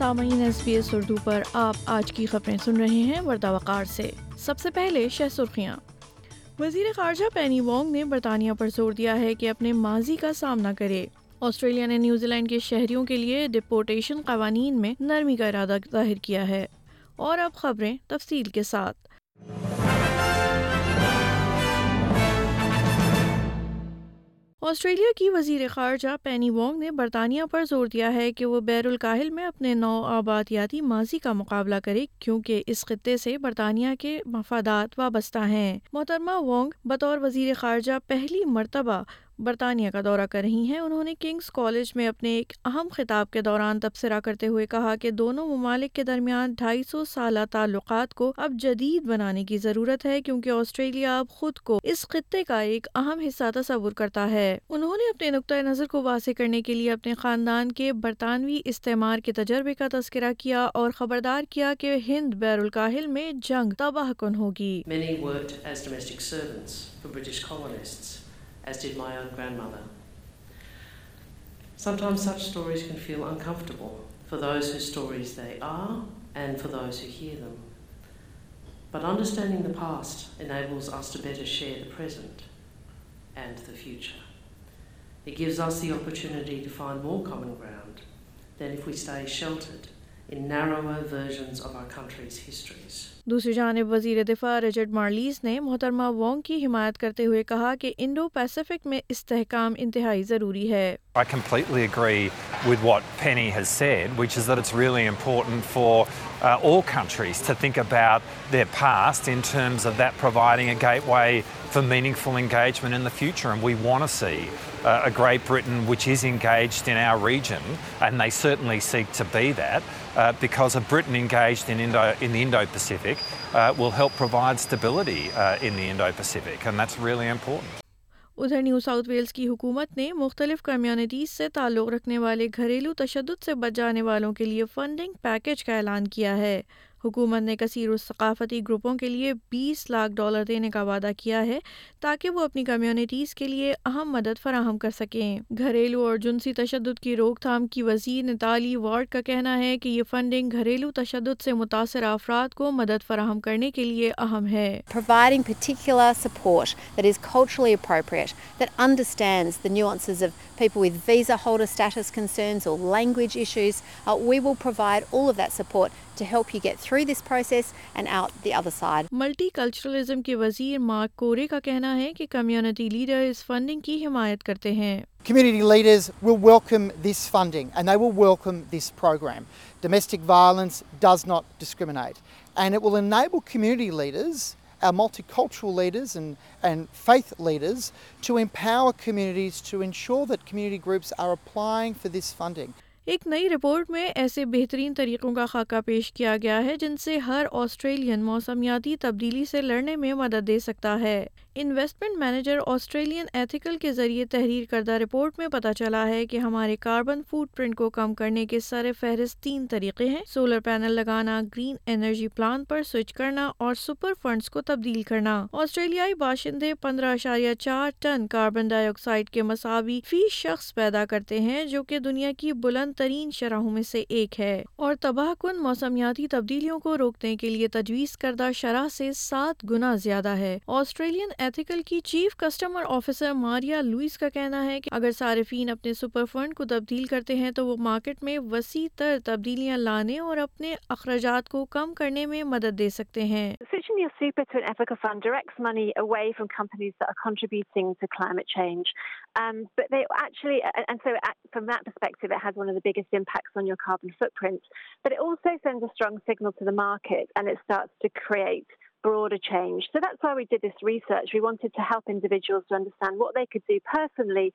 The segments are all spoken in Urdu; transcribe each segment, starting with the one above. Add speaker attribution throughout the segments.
Speaker 1: سامعین ایس بی ایس اردو پر آپ آج کی خبریں سن رہے ہیں وردہ وقار سے سب سے پہلے شہ سرخیاں وزیر خارجہ پینی وانگ نے برطانیہ پر زور دیا ہے کہ اپنے ماضی کا سامنا کرے آسٹریلیا نے نیوزی لینڈ کے شہریوں کے لیے ڈپورٹیشن قوانین میں نرمی کا ارادہ ظاہر کیا ہے اور اب خبریں تفصیل کے ساتھ آسٹریلیا کی وزیر خارجہ پینی وانگ نے برطانیہ پر زور دیا ہے کہ وہ بیر الکاہل میں اپنے نو آبادیاتی ماضی کا مقابلہ کرے کیونکہ اس خطے سے برطانیہ کے مفادات وابستہ ہیں محترمہ وانگ بطور وزیر خارجہ پہلی مرتبہ برطانیہ کا دورہ کر رہی ہیں انہوں نے کنگز کالج میں اپنے ایک اہم خطاب کے دوران تبصرہ کرتے ہوئے کہا کہ دونوں ممالک کے درمیان ڈھائی سو سالہ تعلقات کو اب جدید بنانے کی ضرورت ہے کیونکہ آسٹریلیا اب خود کو اس خطے کا ایک اہم حصہ تصور کرتا ہے انہوں نے اپنے نقطۂ نظر کو واضح کرنے کے لیے اپنے خاندان کے برطانوی استعمار کے تجربے کا تذکرہ کیا اور خبردار کیا کہ ہند بیر الکاہل میں جنگ تباہ کن ہوگی
Speaker 2: as did my own grandmother. Sometimes such stories can feel uncomfortable for those whose stories they are and for those who hear them. But understanding the past enables us to better share the present and the future. It gives us the opportunity to find more common ground than if we stay sheltered in narrower versions of our country's histories.
Speaker 1: دوسری جانب وزیر دفاع رجڈ مارلیز نے محترمہ وانگ کی حمایت کرتے ہوئے کہا کہ انڈو پیسیفک میں استحکام انتہائی ضروری ہے
Speaker 3: I completely agree with what Penny has said, which is that it's really important for uh, all countries to think about their past in terms of that providing a gateway for meaningful engagement in the future. And we want to see uh, a Great Britain which is engaged in our region, and they certainly seek to be that, uh, because a Britain engaged in, Indo in the Indo-Pacific Pacific uh, will help provide stability uh, in the Indo-Pacific and that's really important.
Speaker 1: ادھر نیو ساؤتھ ویلز کی حکومت نے مختلف کمیونٹیز سے تعلق رکھنے والے گھریلو تشدد سے بچ جانے والوں کے لیے فنڈنگ پیکج کا اعلان کیا ہے حکومت نے کثیر الثقافتی گروپوں کے لیے بیس لاکھ ڈالر دینے کا وعدہ کیا ہے تاکہ وہ اپنی کمیونٹیز کے لیے اہم مدد فراہم کر سکیں گھریلو اور جنسی تشدد کی روک تھام کی وزیر نتالی وارڈ کا کہنا ہے کہ یہ فنڈنگ گھریلو تشدد سے متاثر افراد کو مدد فراہم کرنے کے لیے اہم ہے
Speaker 4: people with visa or status concerns اور language issues we will provide all of that support to help you get through this process and out the other side.
Speaker 1: Multiculturalism ke wazir Mark Kore ka kehna hai ki community leader is funding ki himayat karte hain.
Speaker 5: Community leaders will welcome this funding and they will welcome this program. Domestic violence does not discriminate and it will enable community leaders our multicultural leaders and, and faith leaders to empower communities to ensure that community groups are applying for this funding.
Speaker 1: ایک نئی رپورٹ میں ایسے بہترین طریقوں کا خاکہ پیش کیا گیا ہے جن سے ہر آسٹریلین موسمیاتی تبدیلی سے لڑنے میں مدد دے سکتا ہے انویسٹمنٹ مینیجر آسٹریلین ایتھیکل کے ذریعے تحریر کردہ رپورٹ میں پتا چلا ہے کہ ہمارے کاربن فوٹ پرنٹ کو کم کرنے کے سر فہرست تین طریقے ہیں سولر پینل لگانا گرین انرجی پلان پر سوئچ کرنا اور سپر فنڈز کو تبدیل کرنا آسٹریلیائی باشندے پندرہ اشاریہ چار ٹن کاربن ڈائی آکسائڈ کے مساوی فی شخص پیدا کرتے ہیں جو کہ دنیا کی بلند ترین شرحوں میں سے ایک ہے اور تباہ کن موسمیاتی تبدیلیوں کو روکنے کے لیے تجویز کردہ شرح سے سات گنا زیادہ ہے آسٹریلین ایتھیکل کی chief customer officer Maria Lewis کا کہنا ہے کہ اگر صارفین اپنے سپر فنڈ کو تبدیل کرتے ہیں تو وہ مارکیٹ میں وسیع تر تبدیلیاں لانے اور اپنے اخراجات کو کم کرنے میں مدد دے سکتے ہیں
Speaker 6: broader change. So that's why we did this research. We wanted to help individuals to understand what they could do personally,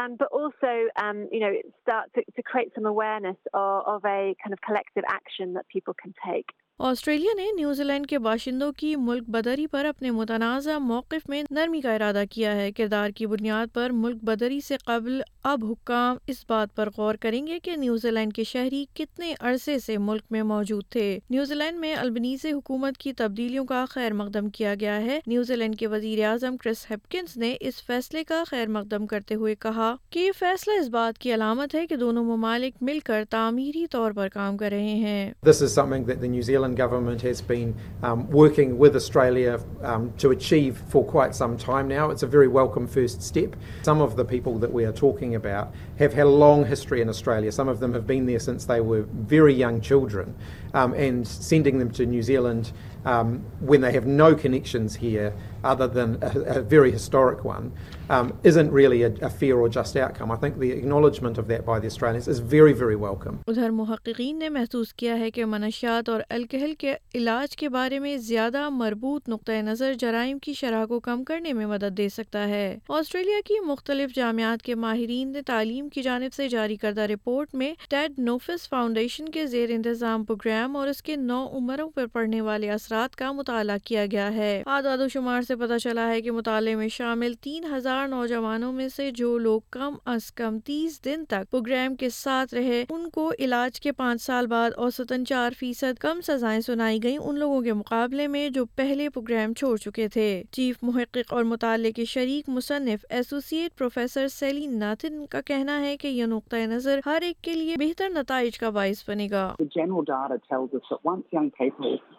Speaker 6: um, but also, um, you know, start to, to create some awareness of, of a kind of collective action that people can take.
Speaker 1: Australia نے نیوزی لینڈ کے باشندوں کی ملک بدری پر اپنے متنازع موقف میں نرمی کا ارادہ کیا ہے کردار کی بنیاد پر ملک بدری سے قبل اب حکام اس بات پر غور کریں گے کہ نیوزی لینڈ کے شہری کتنے عرصے سے ملک میں موجود تھے نیوزی لینڈ میں البنیزی حکومت کی تبدیلیوں کا خیر مقدم کیا گیا ہے نیوزی لینڈ کے وزیر اعظم کرس ہیپکنز نے اس فیصلے کا خیر مقدم کرتے ہوئے کہا کہ یہ فیصلہ اس بات کی علامت ہے کہ دونوں ممالک مل کر تعمیری طور پر کام کر رہے ہیں
Speaker 7: This is something that the New Zealand government has been um, working with Australia um, to achieve for quite some time now. It's a very welcome first step. Some of the people that we are talking لسٹرینیا نیوزیلینڈ ون آئی نونیشنس other than a, a a, a very very, very historic one, um, isn't really fair or just outcome. I think the the acknowledgement of that by Australians is
Speaker 1: ادھر محققین نے محسوس کیا ہے کہ منشیات اور الکحل کے علاج کے بارے میں زیادہ مربوط نقطہ نظر جرائم کی شرح کو کم کرنے میں مدد دے سکتا ہے آسٹریلیا کی مختلف جامعات کے ماہرین نے تعلیم کی جانب سے جاری کردہ رپورٹ میں ٹیڈ نوفس فاؤنڈیشن کے زیر انتظام پروگرام اور اس کے نو عمروں پر پڑھنے والے اثرات کا مطالعہ کیا گیا ہے آداد و شمار سے پتا چلا ہے کہ مطالعے میں شامل تین ہزار نوجوانوں میں سے جو لوگ کم از کم تیس دن تک پروگرام کے ساتھ رہے ان کو علاج کے پانچ سال بعد اوسطن چار فیصد کم سزائیں سنائی گئیں ان لوگوں کے مقابلے میں جو پہلے پروگرام چھوڑ چکے تھے چیف محقق اور مطالعے کے شریک مصنف ایسوسیٹ پروفیسر سیلین ناتھن کا کہنا ہے کہ یہ نقطۂ نظر ہر ایک کے لیے بہتر نتائج کا باعث بنے گا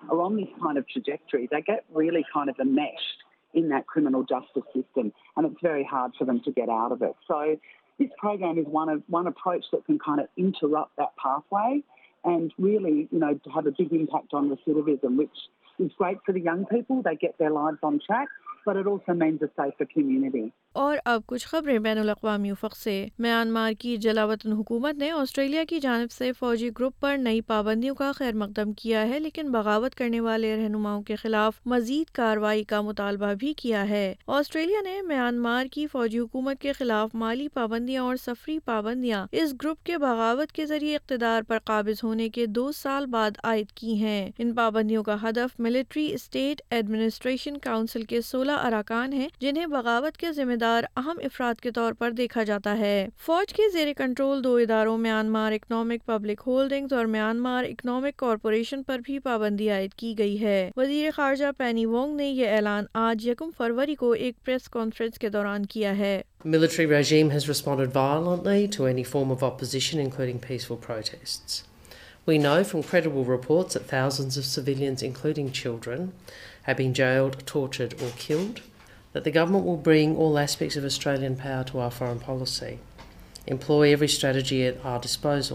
Speaker 8: kind kind of of trajectory, they get really enmeshed in that criminal justice system and it's very hard for them to get out of it. So this program is one of one approach that can kind of interrupt that pathway and really, you know, to have a big impact on recidivism, which is great for the young people. They get their lives on track, but it also means a safer community.
Speaker 1: اور اب کچھ خبریں بین الاقوامی افق سے میانمار کی جلاوطن حکومت نے آسٹریلیا کی جانب سے فوجی گروپ پر نئی پابندیوں کا خیر مقدم کیا ہے لیکن بغاوت کرنے والے رہنماؤں کے خلاف مزید کارروائی کا مطالبہ بھی کیا ہے آسٹریلیا نے میانمار کی فوجی حکومت کے خلاف مالی پابندیاں اور سفری پابندیاں اس گروپ کے بغاوت کے ذریعے اقتدار پر قابض ہونے کے دو سال بعد عائد کی ہیں ان پابندیوں کا ہدف ملٹری اسٹیٹ ایڈمنسٹریشن کاؤنسل کے سولہ اراکان ہیں جنہیں بغاوت کے ذمہ دار کردار اہم افراد کے طور پر دیکھا جاتا ہے فوج کے زیر کنٹرول دو اداروں میانمار اکنامک پبلک ہولڈنگز اور میانمار اکنامک کارپوریشن پر بھی پابندی عائد کی گئی ہے وزیر خارجہ پینی وونگ نے یہ اعلان آج یکم فروری کو ایک پریس کانفرنس کے دوران کیا ہے
Speaker 2: military regime has respond violently to any form of opposition including peaceful protests we know from credible reports that thousands of civilians including children have been jailed tortured اور کلڈ ات موقع برینگ او ایسپیکس افراد فرم فوٹس ایمپلو ایور اسٹرٹجی اٹ آرٹ اس پاس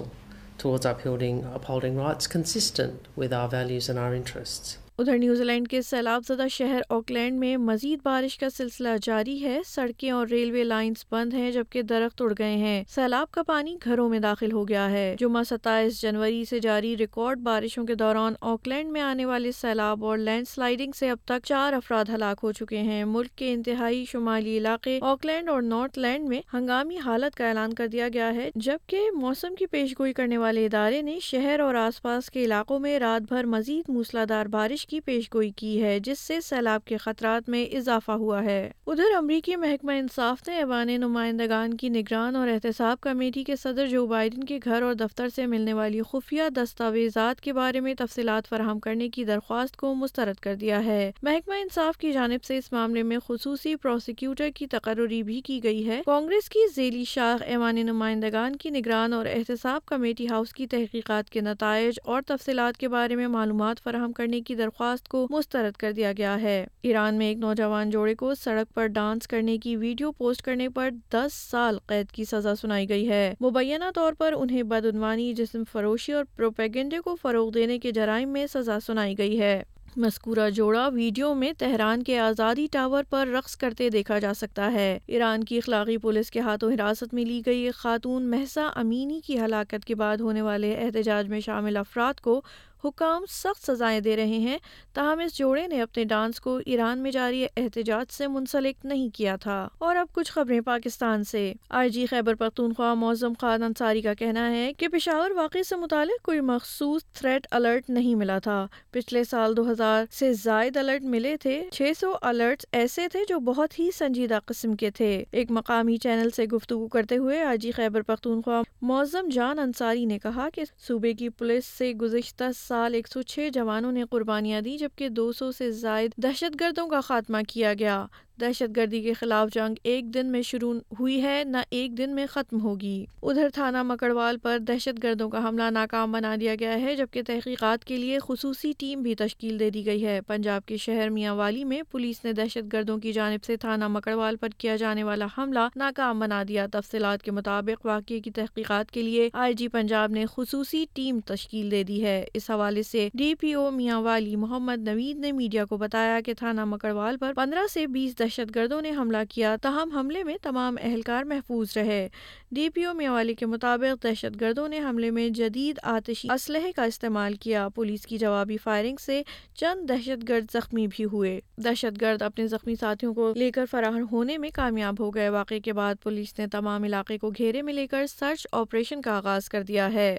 Speaker 2: تھو آر فیورنگ افواج نا is consistent with our values and our interest
Speaker 1: ادھر نیوزی لینڈ کے سیلاب زدہ شہر آکلینڈ میں مزید بارش کا سلسلہ جاری ہے سڑکیں اور ریلوے لائنز بند ہیں جبکہ درخت اڑ گئے ہیں سیلاب کا پانی گھروں میں داخل ہو گیا ہے جمعہ ستائیس جنوری سے جاری ریکارڈ بارشوں کے دوران آکلینڈ میں آنے والے سیلاب اور لینڈ سلائڈنگ سے اب تک چار افراد ہلاک ہو چکے ہیں ملک کے انتہائی شمالی علاقے آکلینڈ اور نارتھ لینڈ میں ہنگامی حالت کا اعلان کر دیا گیا ہے جبکہ موسم کی پیش گوئی کرنے والے ادارے نے شہر اور آس پاس کے علاقوں میں رات بھر مزید موسلا دار بارش کی پیش گوئی کی ہے جس سے سیلاب کے خطرات میں اضافہ ہوا ہے ادھر امریکی محکمہ انصاف نے ایوان نمائندگان کی نگران اور احتساب کمیٹی کے صدر جو بائیڈن کے گھر اور دفتر سے ملنے والی خفیہ دستاویزات کے بارے میں تفصیلات فراہم کرنے کی درخواست کو مسترد کر دیا ہے محکمہ انصاف کی جانب سے اس معاملے میں خصوصی پروسیکیوٹر کی تقرری بھی کی گئی ہے کانگریس کی ذیلی شاخ ایوان نمائندگان کی نگران اور احتساب کمیٹی ہاؤس کی تحقیقات کے نتائج اور تفصیلات کے بارے میں معلومات فراہم کرنے کی درخواست درخواست کو مسترد کر دیا گیا ہے ایران میں ایک نوجوان جوڑے کو سڑک پر ڈانس کرنے کی ویڈیو پوسٹ کرنے پر دس سال قید کی سزا سنائی گئی ہے مبینہ طور پر انہیں بدعنوانی جسم فروشی اور پروپیگنڈے کو فروغ دینے کے جرائم میں سزا سنائی گئی ہے مذکورہ جوڑا ویڈیو میں تہران کے آزادی ٹاور پر رقص کرتے دیکھا جا سکتا ہے ایران کی اخلاقی پولیس کے ہاتھوں حراست میں لی گئی خاتون محسا امینی کی ہلاکت کے بعد ہونے والے احتجاج میں شامل افراد کو حکام سخت سزائیں دے رہے ہیں تاہم اس جوڑے نے اپنے ڈانس کو ایران میں جاری احتجاج سے منسلک نہیں کیا تھا اور اب کچھ خبریں پاکستان سے آئی جی خیبر پختونخوا موزم خان انصاری کا کہنا ہے کہ پشاور واقعے سے متعلق کوئی مخصوص تھریٹ الرٹ نہیں ملا تھا پچھلے سال دو ہزار سے زائد الرٹ ملے تھے چھ سو الرٹ ایسے تھے جو بہت ہی سنجیدہ قسم کے تھے ایک مقامی چینل سے گفتگو کرتے ہوئے آئی جی خیبر پختونخوا موزم جان انصاری نے کہا کہ صوبے کی پولیس سے گزشتہ سال ایک سو چھ جوانوں نے قربانیاں دی جبکہ دو سو سے زائد دہشت گردوں کا خاتمہ کیا گیا دہشت گردی کے خلاف جنگ ایک دن میں شروع ہوئی ہے نہ ایک دن میں ختم ہوگی ادھر تھانہ مکڑوال پر دہشت گردوں کا حملہ ناکام بنا دیا گیا ہے جبکہ تحقیقات کے لیے خصوصی ٹیم بھی تشکیل دے دی گئی ہے پنجاب کے شہر میاں والی میں پولیس نے دہشت گردوں کی جانب سے تھانہ مکڑوال پر کیا جانے والا حملہ ناکام بنا دیا تفصیلات کے مطابق واقعے کی تحقیقات کے لیے آئی جی پنجاب نے خصوصی ٹیم تشکیل دے دی ہے اس حوالے سے ڈی پی او میاں والی محمد نوید نے میڈیا کو بتایا کہ تھانہ مکڑوال پر پندرہ سے بیس دہشت گردوں نے حملہ کیا تاہم حملے میں تمام اہلکار محفوظ رہے ڈی پی او میوالی کے مطابق دہشت گردوں نے حملے میں جدید آتشی اسلحے کا استعمال کیا پولیس کی جوابی فائرنگ سے چند دہشت گرد زخمی بھی ہوئے دہشت گرد اپنے زخمی ساتھیوں کو لے کر فرار ہونے میں کامیاب ہو گئے واقعے کے بعد پولیس نے تمام علاقے کو گھیرے میں لے کر سرچ آپریشن کا آغاز کر دیا ہے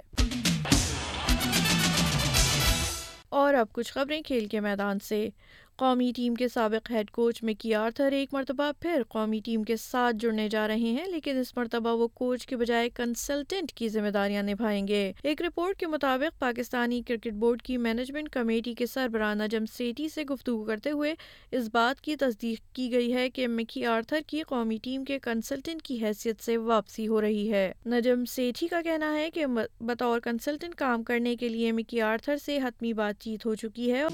Speaker 1: اور اب کچھ خبریں کھیل کے میدان سے قومی ٹیم کے سابق ہیڈ کوچ مکی آرتھر ایک مرتبہ پھر قومی ٹیم کے ساتھ جڑنے جا رہے ہیں لیکن اس مرتبہ وہ کوچ کے بجائے کنسلٹنٹ کی ذمہ داریاں نبھائیں گے ایک رپورٹ کے مطابق پاکستانی کرکٹ بورڈ کی مینجمنٹ کمیٹی کے سربراہ نجم سیٹی سے گفتگو کرتے ہوئے اس بات کی تصدیق کی گئی ہے کہ مکی آرتھر کی قومی ٹیم کے کنسلٹنٹ کی حیثیت سے واپسی ہو رہی ہے نجم سیٹھی کا کہنا ہے کہ بطور کنسلٹنٹ کام کرنے کے لیے مکی آرتھر سے حتمی بات چیت ہو چکی ہے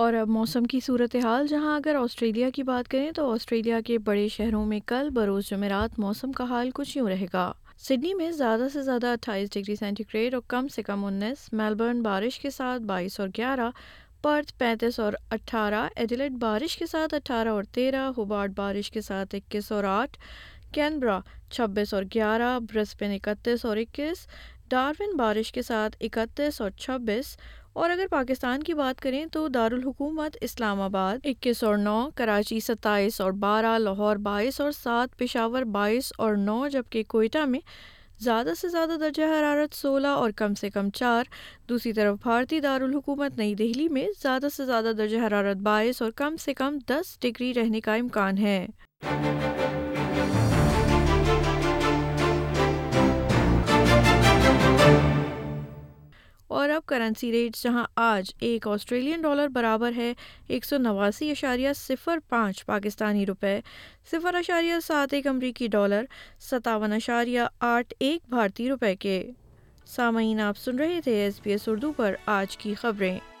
Speaker 1: اور اب موسم کی صورتحال جہاں اگر آسٹریلیا کی بات کریں تو آسٹریلیا کے بڑے شہروں میں کل بروز جمعرات موسم کا حال کچھ یوں رہے گا سڈنی میں زیادہ سے زیادہ اٹھائیس ڈگری سینٹی گریڈ اور کم سے کم انیس میلبرن بارش کے ساتھ بائیس اور گیارہ پرتھ پینتیس اور اٹھارہ ایڈیلیٹ بارش کے ساتھ اٹھارہ اور تیرہ ہوبارٹ بارش کے ساتھ اکیس اور آٹھ کینبرا چھبیس اور گیارہ برسبن اکتیس اور اکیس ڈاروین بارش کے ساتھ اکتیس اور چھبیس اور اگر پاکستان کی بات کریں تو دارالحکومت اسلام آباد اکیس اور نو کراچی ستائیس اور بارہ لاہور بائیس اور سات پشاور بائیس اور نو جبکہ کوئٹہ میں زیادہ سے زیادہ درجہ حرارت سولہ اور کم سے کم چار دوسری طرف بھارتی دارالحکومت نئی دہلی میں زیادہ سے زیادہ درجہ حرارت بائیس اور کم سے کم دس ڈگری رہنے کا امکان ہے اور اب کرنسی ریٹس جہاں آج ایک آسٹریلین ڈالر برابر ہے ایک سو نواسی اشاریہ صفر پانچ پاکستانی روپے صفر اشاریہ سات ایک امریکی ڈالر ستاون اشاریہ آٹھ ایک بھارتی روپے کے سامعین آپ سن رہے تھے ایس بی ایس اردو پر آج کی خبریں